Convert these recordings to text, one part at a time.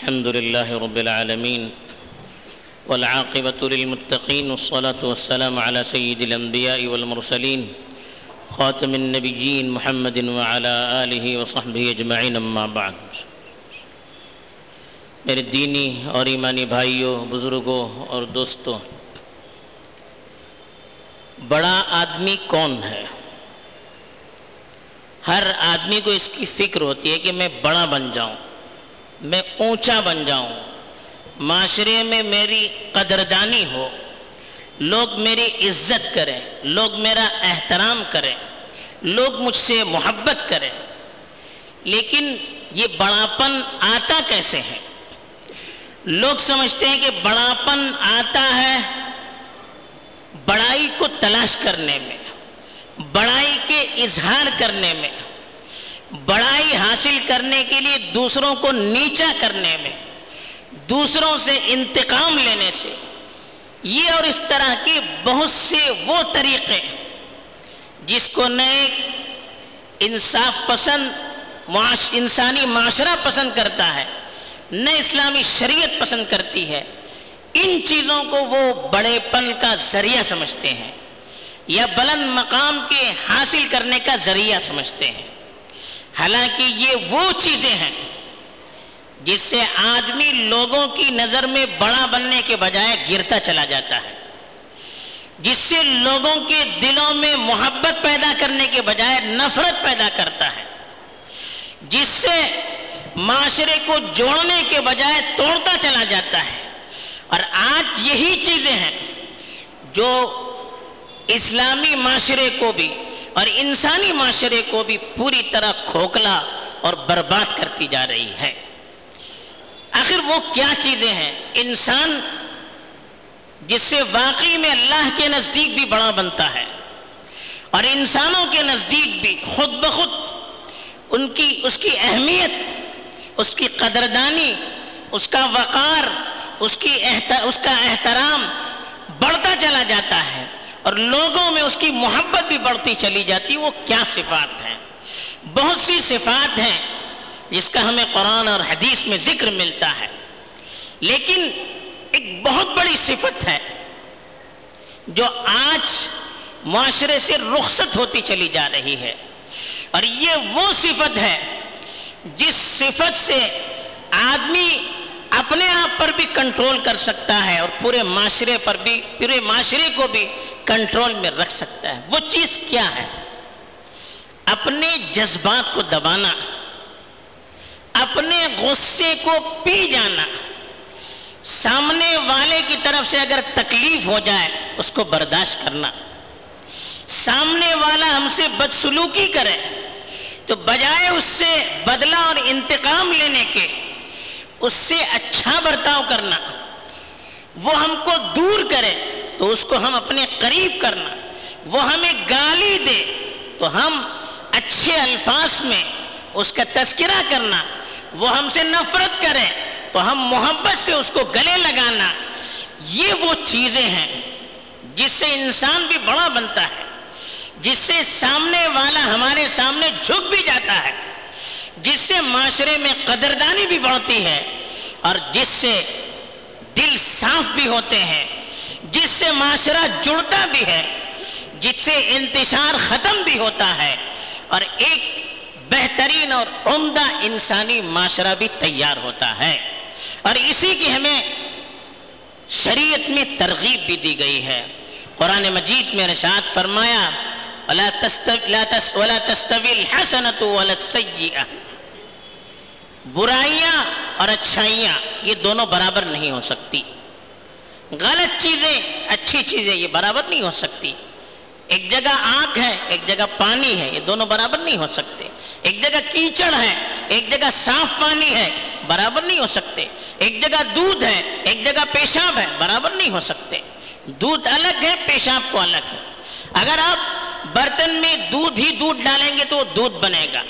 الحمد لله رب العالمين والعاقبة للمتقين والصلاة والسلام على سيد الأنبياء والمرسلين خاتم النبيين محمد وعلى آله وصحبه أجمعين أما بعد. میرے دینی اور ایمانی بھائیوں، بزرگوں اور دوستوں، بڑا آدمی کون ہے؟ ہر آدمی کو اس کی فکر ہوتی ہے کہ میں بڑا بن جاؤں۔ میں اونچا بن جاؤں۔ معاشرے میں میری قدردانی ہو۔ لوگ میری عزت کریں۔ لوگ میرا احترام کریں۔ لوگ مجھ سے محبت کریں۔ لیکن یہ بڑاپن آتا کیسے ہے؟ لوگ سمجھتے ہیں کہ بڑاپن آتا ہے بڑائی کو تلاش کرنے میں، بڑائی کے اظہار کرنے میں۔ بڑائی حاصل کرنے کے لیے دوسروں کو نیچا کرنے میں، دوسروں سے انتقام لینے سے، یہ اور اس طرح کے بہت سے وہ طریقے جس کو نئے انصاف پسند، معاش، انسانی معاشرہ پسند کرتا ہے نہ اسلامی شریعت پسند کرتی ہے۔ ان چیزوں کو وہ بڑے پن کا ذریعہ سمجھتے ہیں یا بلند مقام کے حاصل کرنے کا ذریعہ سمجھتے ہیں۔ حالانکہ یہ وہ چیزیں ہیں جس سے آدمی لوگوں کی نظر میں بڑا بننے کے بجائے گرتا چلا جاتا ہے، جس سے لوگوں کے دلوں میں محبت پیدا کرنے کے بجائے نفرت پیدا کرتا ہے، جس سے معاشرے کو جوڑنے کے بجائے توڑتا چلا جاتا ہے۔ اور آج یہی چیزیں ہیں جو اسلامی معاشرے کو بھی اور انسانی معاشرے کو بھی پوری طرح کھوکھلا اور برباد کرتی جا رہی ہے۔ آخر وہ کیا چیزیں ہیں؟ انسان جس سے واقعی میں اللہ کے نزدیک بھی بڑا بنتا ہے اور انسانوں کے نزدیک بھی خود بخود ان کی، اس کی اہمیت، اس کی قدردانی، اس کا وقار، اس کی اس کا احترام بڑھتا چلا جاتا ہے۔ اور لوگوں میں اس کی محبت بھی بڑھتی چلی جاتی، وہ کیا صفات ہیں؟ بہت سی صفات ہیں جس کا ہمیں قرآن اور حدیث میں ذکر ملتا ہے۔ لیکن ایک بہت بڑی صفت ہے جو آج معاشرے سے رخصت ہوتی چلی جا رہی ہے۔ اور یہ وہ صفت ہے جس صفت سے آدمی اپنے آپ پر بھی کنٹرول کر سکتا ہے اور پورے معاشرے پر بھی، پورے معاشرے کو بھی کنٹرول میں رکھ سکتا ہے۔ وہ چیز کیا ہے؟ اپنے جذبات کو دبانا، اپنے غصے کو پی جانا۔ سامنے والے کی طرف سے اگر تکلیف ہو جائے، اس کو برداشت کرنا۔ سامنے والا ہم سے بدسلوکی کرے، تو بجائے اس سے بدلہ اور انتقام لینے کے اس سے اچھا برتاؤ کرنا، وہ ہم کو دور کرے تو اس کو ہم اپنے قریب کرنا، وہ ہمیں گالی دے تو ہم اچھے الفاظ میں اس کا تذکرہ کرنا، وہ ہم سے نفرت کرے تو ہم محبت سے اس کو گلے لگانا، یہ وہ چیزیں ہیں جس سے انسان بھی بڑا بنتا ہے، جس سے سامنے والا ہمارے سامنے جھک بھی جاتا ہے۔ جس سے معاشرے میں قدردانی بھی بڑھتی ہے اور جس سے دل صاف بھی ہوتے ہیں، جس سے معاشرہ جڑتا بھی ہے، جس سے انتشار ختم بھی ہوتا ہے اور ایک بہترین اور عمدہ انسانی معاشرہ بھی تیار ہوتا ہے۔ اور اسی کی ہمیں شریعت میں ترغیب بھی دی گئی ہے۔ قرآن مجید میں رشاد فرمایا، وَلَا تَسْتَوِي الْحَسَنَةُ وَلَا السَّيِّئَةُ برائیاں اور اچھائیاں، یہ دونوں برابر نہیں ہو سکتی۔ غلط چیزیں، اچھی چیزیں، یہ برابر نہیں ہو سکتی۔ ایک جگہ آنکھ ہے، ایک جگہ پانی ہے، یہ دونوں برابر نہیں ہو سکتے۔ ایک جگہ کیچڑ ہے، ایک جگہ صاف پانی ہے، برابر نہیں ہو سکتے۔ ایک جگہ دودھ ہے، ایک جگہ پیشاب ہے، برابر نہیں ہو سکتے۔ دودھ الگ ہے، پیشاب کو الگ ہے۔ اگر آپ برتن میں دودھ ہی دودھ ڈالیں گے تو وہ دودھ بنے گا۔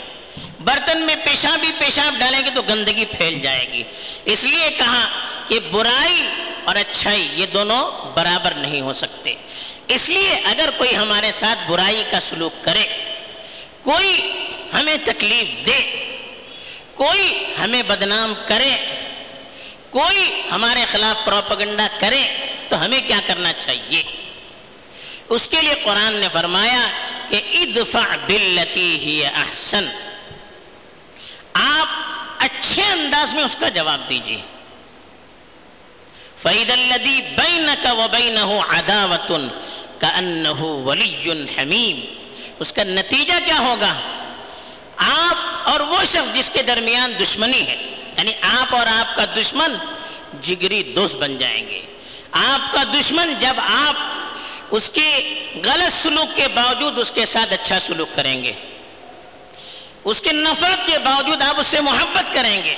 برتن میں پیشاب ہی پیشاب ڈالیں گے تو گندگی پھیل جائے گی۔ اس لیے کہا کہ برائی اور اچھائی یہ دونوں برابر نہیں ہو سکتے۔ اس لیے اگر کوئی ہمارے ساتھ برائی کا سلوک کرے، کوئی ہمیں تکلیف دے، کوئی ہمیں بدنام کرے، کوئی ہمارے خلاف پروپگنڈا کرے، تو ہمیں کیا کرنا چاہیے؟ اس کے لیے قرآن نے فرمایا کہ ادفع باللتی ہی احسن۔ آپ اچھے انداز میں اس کا جواب دیجیے فعید الدی بین کا وبین عداوتن کا انہ ولی حمیم اس کا نتیجہ کیا ہوگا؟ آپ اور وہ شخص جس کے درمیان دشمنی ہے یعنی آپ اور آپ کا دشمن جگری دوست بن جائیں گے۔ آپ کا دشمن جب آپ اس کے غلط سلوک کے باوجود اس کے ساتھ اچھا سلوک کریں گے۔ اس کے نفرت کے باوجود آپ اس سے محبت کریں گے۔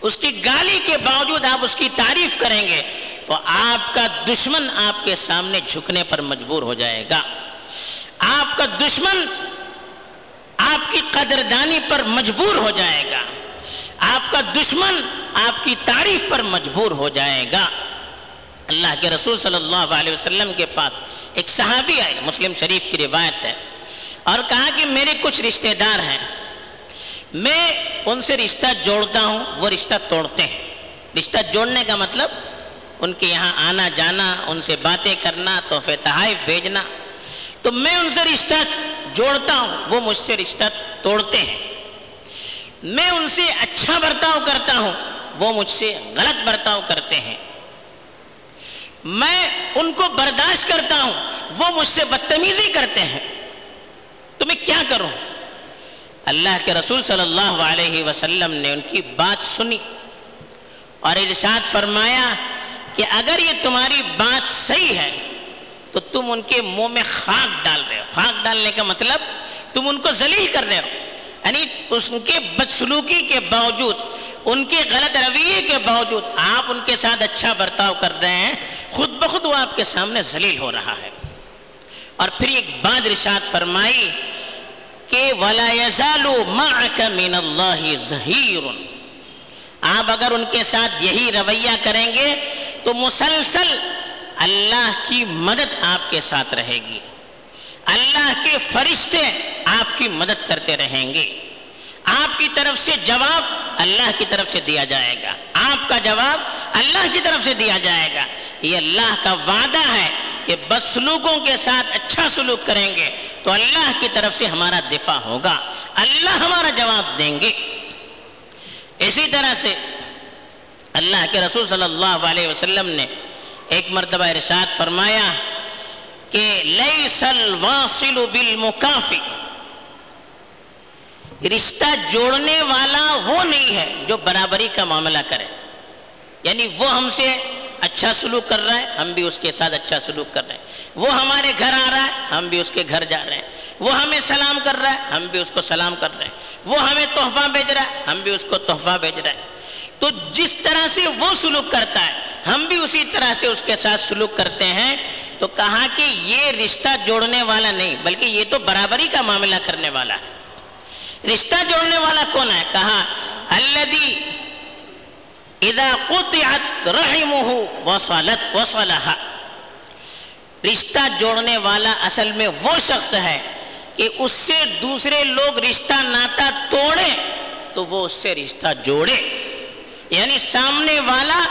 اس کی گالی کے باوجود آپ اس کی تعریف کریں گے۔ تو آپ کا دشمن آپ کے سامنے جھکنے پر مجبور ہو جائے گا۔ آپ کا دشمن آپ کی قدردانی پر مجبور ہو جائے گا۔ آپ کا دشمن آپ کی تعریف پر مجبور ہو جائے گا۔ اللہ کے رسول صلی اللہ علیہ وسلم کے پاس ایک صحابی آئے، مسلم شریف کی روایت ہے۔ اور کہا کہ میرے کچھ رشتہ دار ہیں۔ میں ان سے رشتہ جوڑتا ہوں، وہ رشتہ توڑتے ہیں۔ رشتہ جوڑنے کا مطلب ان کے یہاں آنا جانا، ان سے باتیں کرنا، تحفے تحائف بھیجنا۔ تو میں ان سے رشتہ جوڑتا ہوں، وہ مجھ سے رشتہ توڑتے ہیں۔ میں ان سے اچھا برتاؤ کرتا ہوں، وہ مجھ سے غلط برتاؤ کرتے ہیں۔ میں ان کو برداشت کرتا ہوں، وہ مجھ سے بدتمیزی کرتے ہیں۔ تو میں کیا کروں؟ اللہ کے رسول صلی اللہ علیہ وسلم نے ان کی بات سنی اور ارشاد فرمایا کہ اگر یہ تمہاری بات صحیح ہے تو تم ان کے منہ میں خاک ڈال رہے ہو۔ خاک ڈالنے کا مطلب تم ان کو ذلیل کر رہے ہو۔ یعنی اس کے بدسلوکی کے باوجود، ان کے غلط رویے کے باوجود آپ ان کے ساتھ اچھا برتاؤ کر رہے ہیں۔ خود بخود وہ آپ کے سامنے ذلیل ہو رہا ہے۔ اور پھر ایک بات رشاد فرمائی کہ ولا يزال معك من اللہ ظہیر آپ اگر ان کے ساتھ یہی رویہ کریں گے تو مسلسل اللہ کی مدد آپ کے ساتھ رہے گی۔ اللہ کے فرشتے آپ کی مدد کرتے رہیں گے۔ آپ کی طرف سے جواب اللہ کی طرف سے دیا جائے گا۔ آپ کا جواب اللہ کی طرف سے دیا جائے گا۔ یہ اللہ کا وعدہ ہے۔ کہ بد سلوکوں کے ساتھ اچھا سلوک کریں گے تو اللہ کی طرف سے ہمارا دفاع ہوگا۔ اللہ ہمارا جواب دیں گے۔ اسی طرح سے اللہ کے رسول صلی اللہ علیہ وسلم نے ایک مرتبہ ارشاد فرمایا کہ لیس الواصل بالمکافی۔ رشتہ جوڑنے والا وہ نہیں ہے جو برابری کا معاملہ کرے۔ یعنی وہ ہم سے اچھا سلوک کر رہا ہے، ہم بھی اس کے ساتھ اچھا سلوک کر رہے ہیں۔ وہ ہمارے گھر آ رہا ہے، ہم بھی اس کے گھر جا رہے ہیں۔ وہ ہمیں سلام کر رہا ہے، ہم بھی اس کو سلام کر رہے ہیں۔ وہ ہمیں تحفہ بھیج رہا ہے، ہم بھی اس کو تحفہ بھیج رہے ہیں۔ تو جس طرح سے وہ سلوک کرتا ہے، ہم بھی اسی طرح سے اس کے ساتھ سلوک کرتے ہیں۔ تو کہا کہ یہ رشتہ جوڑنے والا نہیں، بلکہ یہ تو برابری کا معاملہ کرنے والا ہے۔ رشتہ جوڑنے والا کون ہے؟ کہا الذي اذا قطعت رحمه وصلت وصلها۔ رشتہ جوڑنے والا اصل میں وہ شخص ہے کہ اس سے دوسرے لوگ رشتہ ناتا توڑے تو وہ اس سے رشتہ جوڑے۔ یعنی سامنے والا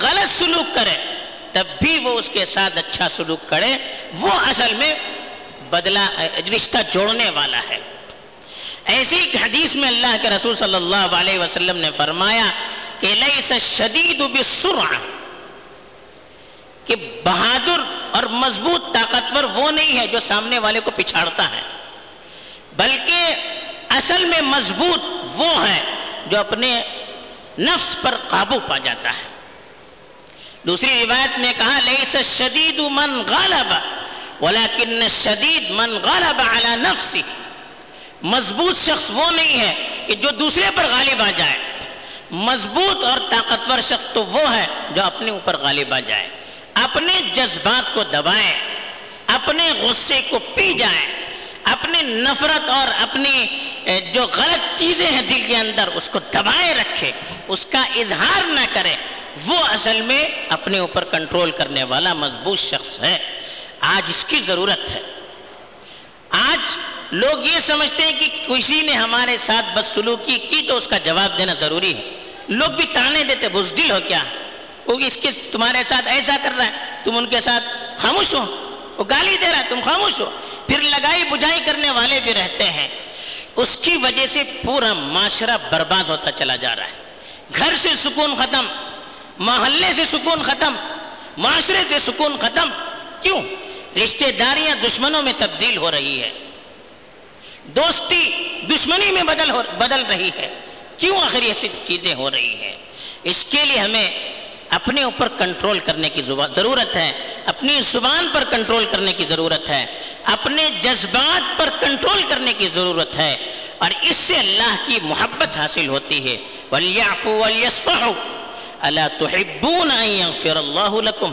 غلط سلوک کرے، تب بھی وہ اس کے ساتھ اچھا سلوک کرے۔ وہ اصل میں بدلہ، رشتہ جوڑنے والا ہے۔ ایسی ایک حدیث میں اللہ کے رسول صلی اللہ علیہ وسلم نے فرمایا کہ لیس شدید بالسرعہ کہ بہادر اور مضبوط طاقتور وہ نہیں ہے جو سامنے والے کو پچھاڑتا ہے، بلکہ اصل میں مضبوط وہ ہے جو اپنے نفس پر قابو پا جاتا ہے۔ دوسری روایت میں کہا، لیس شدید من غالب ولیکن شدید من غالب على نفسی مضبوط شخص وہ نہیں ہے کہ جو دوسرے پر غالب آ جائے۔ مضبوط اور طاقتور شخص تو وہ ہے جو اپنے اوپر غالب آ جائے، اپنے جذبات کو دبائے، اپنے غصے کو پی جائے اپنے نفرت اور اپنی جو غلط چیزیں ہیں دل کے اندر اس کو دبائے رکھے، اس کا اظہار نہ کرے، وہ اصل میں اپنے اوپر کنٹرول کرنے والا مضبوط شخص ہے۔ آج اس کی ضرورت ہے۔ آج لوگ یہ سمجھتے ہیں کہ کسی نے ہمارے ساتھ بدسلوکی کی تو اس کا جواب دینا ضروری ہے۔ لوگ بھی تانے دیتے بزدل ہو کیا؟ وہ اس کے تمہارے ساتھ ایسا کر رہا ہے، تم ان کے ساتھ خاموش ہو، وہ گالی دے رہا ہے، تم خاموش ہو۔ پھر لگائی بجائی کرنے والے بھی رہتے ہیں۔ اس کی وجہ سے پورا معاشرہ برباد ہوتا چلا جا رہا ہے۔ گھر سے سکون ختم، محلے سے سکون ختم، معاشرے سے سکون ختم۔ کیوں؟ رشتہ داریاں دشمنوں میں تبدیل ہو رہی ہے۔ دوستی دشمنی میں بدل ہو، بدل رہی ہے۔ کیوں آخر ایسی چیزیں ہو رہی ہیں؟ اس کے لیے ہمیں اپنے اوپر کنٹرول کرنے کی ضرورت ہے، اپنی زبان پر کنٹرول کرنے کی ضرورت ہے، اپنے جذبات پر کنٹرول کرنے کی ضرورت ہے، اور اس سے اللہ کی محبت حاصل ہوتی ہے۔ وَلْيَعْفُوا وَلْيَصْفَحُوا أَلَا تُحِبُّونَ أَن يَغْفِرَ اللَّهُ لَكُمْ؟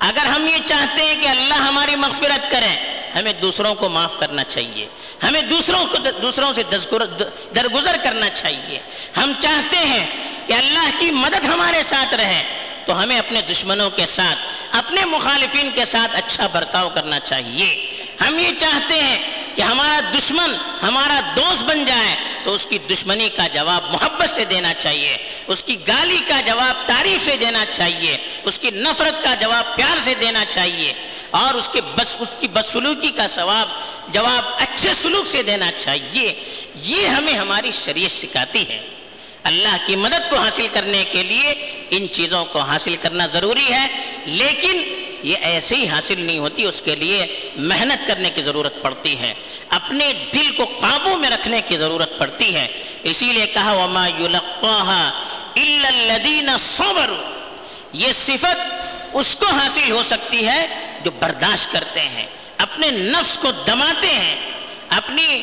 اگر ہم یہ چاہتے ہیں کہ اللہ ہماری مغفرت کریں ہمیں دوسروں کو معاف کرنا چاہیے۔ ہمیں دوسروں کو دوسروں سے درگزر کرنا چاہیے۔ ہم چاہتے ہیں کہ اللہ کی مدد ہمارے ساتھ رہے۔ تو ہمیں اپنے دشمنوں کے ساتھ، اپنے مخالفین کے ساتھ اچھا برتاؤ کرنا چاہیے۔ ہم یہ چاہتے ہیں کہ ہمارا دشمن ہمارا دوست بن جائے، تو اس کی دشمنی کا جواب محبت سے دینا چاہیے، اس کی گالی کا جواب تعریف سے دینا چاہیے، اس کی نفرت کا جواب پیار سے دینا چاہیے، اور اس کے بس، اس کی بدسلوکی کا ثواب جواب اچھے سلوک سے دینا چاہیے۔ یہ ہمیں ہماری شریعت سکھاتی ہے۔ اللہ کی مدد کو حاصل کرنے کے لیے ان چیزوں کو حاصل کرنا ضروری ہے، لیکن یہ ایسے ہی حاصل نہیں ہوتی، اس کے لیے محنت کرنے کی ضرورت پڑتی ہے۔ اپنے دل کو قابو میں رکھنے کی ضرورت پڑتی ہے۔ اسی لیے کہا، وما الا الذين صبروا۔ یہ صفت اس کو حاصل ہو سکتی ہے جو برداشت کرتے ہیں۔ اپنے نفس کو دماتے ہیں، اپنی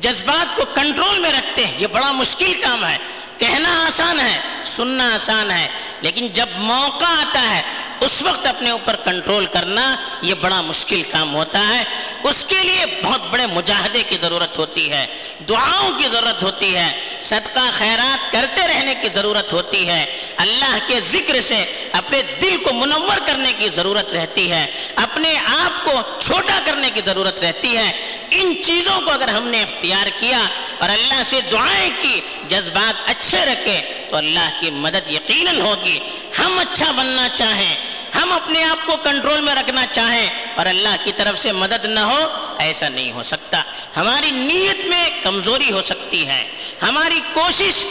جذبات کو کنٹرول میں رکھتے ہیں۔ یہ بڑا مشکل کام ہے۔ کہنا آسان ہے، سننا آسان ہے، لیکن جب موقع آتا ہے اس وقت اپنے اوپر کنٹرول کرنا یہ بڑا مشکل کام ہوتا ہے۔ اس کے لیے بہت بڑے مجاہدے کی ضرورت ہوتی ہے، دعاؤں کی ضرورت ہوتی ہے، صدقہ خیرات کرتے رہنے کی ضرورت ہوتی ہے۔ اللہ کے ذکر سے اپنے دل کو منور کرنے کی ضرورت رہتی ہے، اپنے آپ کو چھوٹا کرنے کی ضرورت رہتی ہے۔ ان چیزوں کو اگر ہم نے اختیار کیا اور اللہ سے دعائیں کی، جذبات اچھے رکھے، تو اللہ کی مدد یقیناً ہوگی۔ ہم اچھا بننا چاہیں ہم اپنے آپ کو کنٹرول میں رکھنا چاہیں اور اللہ کی طرف سے مدد نہ ہو، ایسا نہیں ہو سکتا۔ ہماری نیت میں کمزوری ہو سکتی ہے۔ ہماری کوشش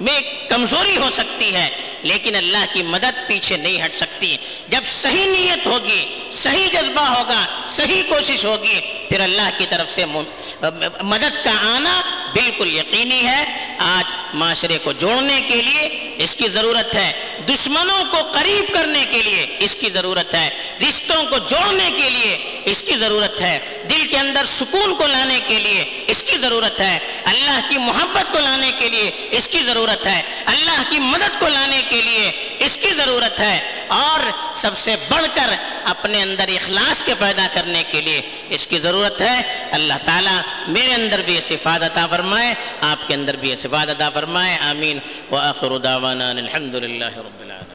میں کمزوری ہو سکتی ہے، لیکن اللہ کی مدد پیچھے نہیں ہٹ سکتی۔ جب صحیح نیت ہوگی، صحیح جذبہ ہوگا، صحیح کوشش ہوگی، پھر اللہ کی طرف سے مدد کا آنا بالکل یقینی ہے۔ آج معاشرے کو جوڑنے کے لیے اس کی ضرورت ہے۔ دشمنوں کو قریب کرنے کے لیے اس کی ضرورت ہے۔ رشتوں کو جوڑنے کے لیے اس کی ضرورت ہے۔ دل کے اندر سکون کو لانے کے لیے اس کی ضرورت ہے۔ اللہ کی محبت کو لانے کے لیے اس کی ضرورت ہے۔ اللہ کی مدد کو لانے کے لیے اس کی ضرورت ہے۔ اور سب سے بڑھ کر اپنے اندر اخلاص کے پیدا کرنے کے لیے اس کی ضرورت ہے۔ اللہ تعالیٰ میرے اندر بھی یہ صفات عطا فرمائے، آپ کے اندر بھی یہ صفات عطا فرمائے۔ آمین۔ وآخر دعوانا الحمد للہ رب العالمين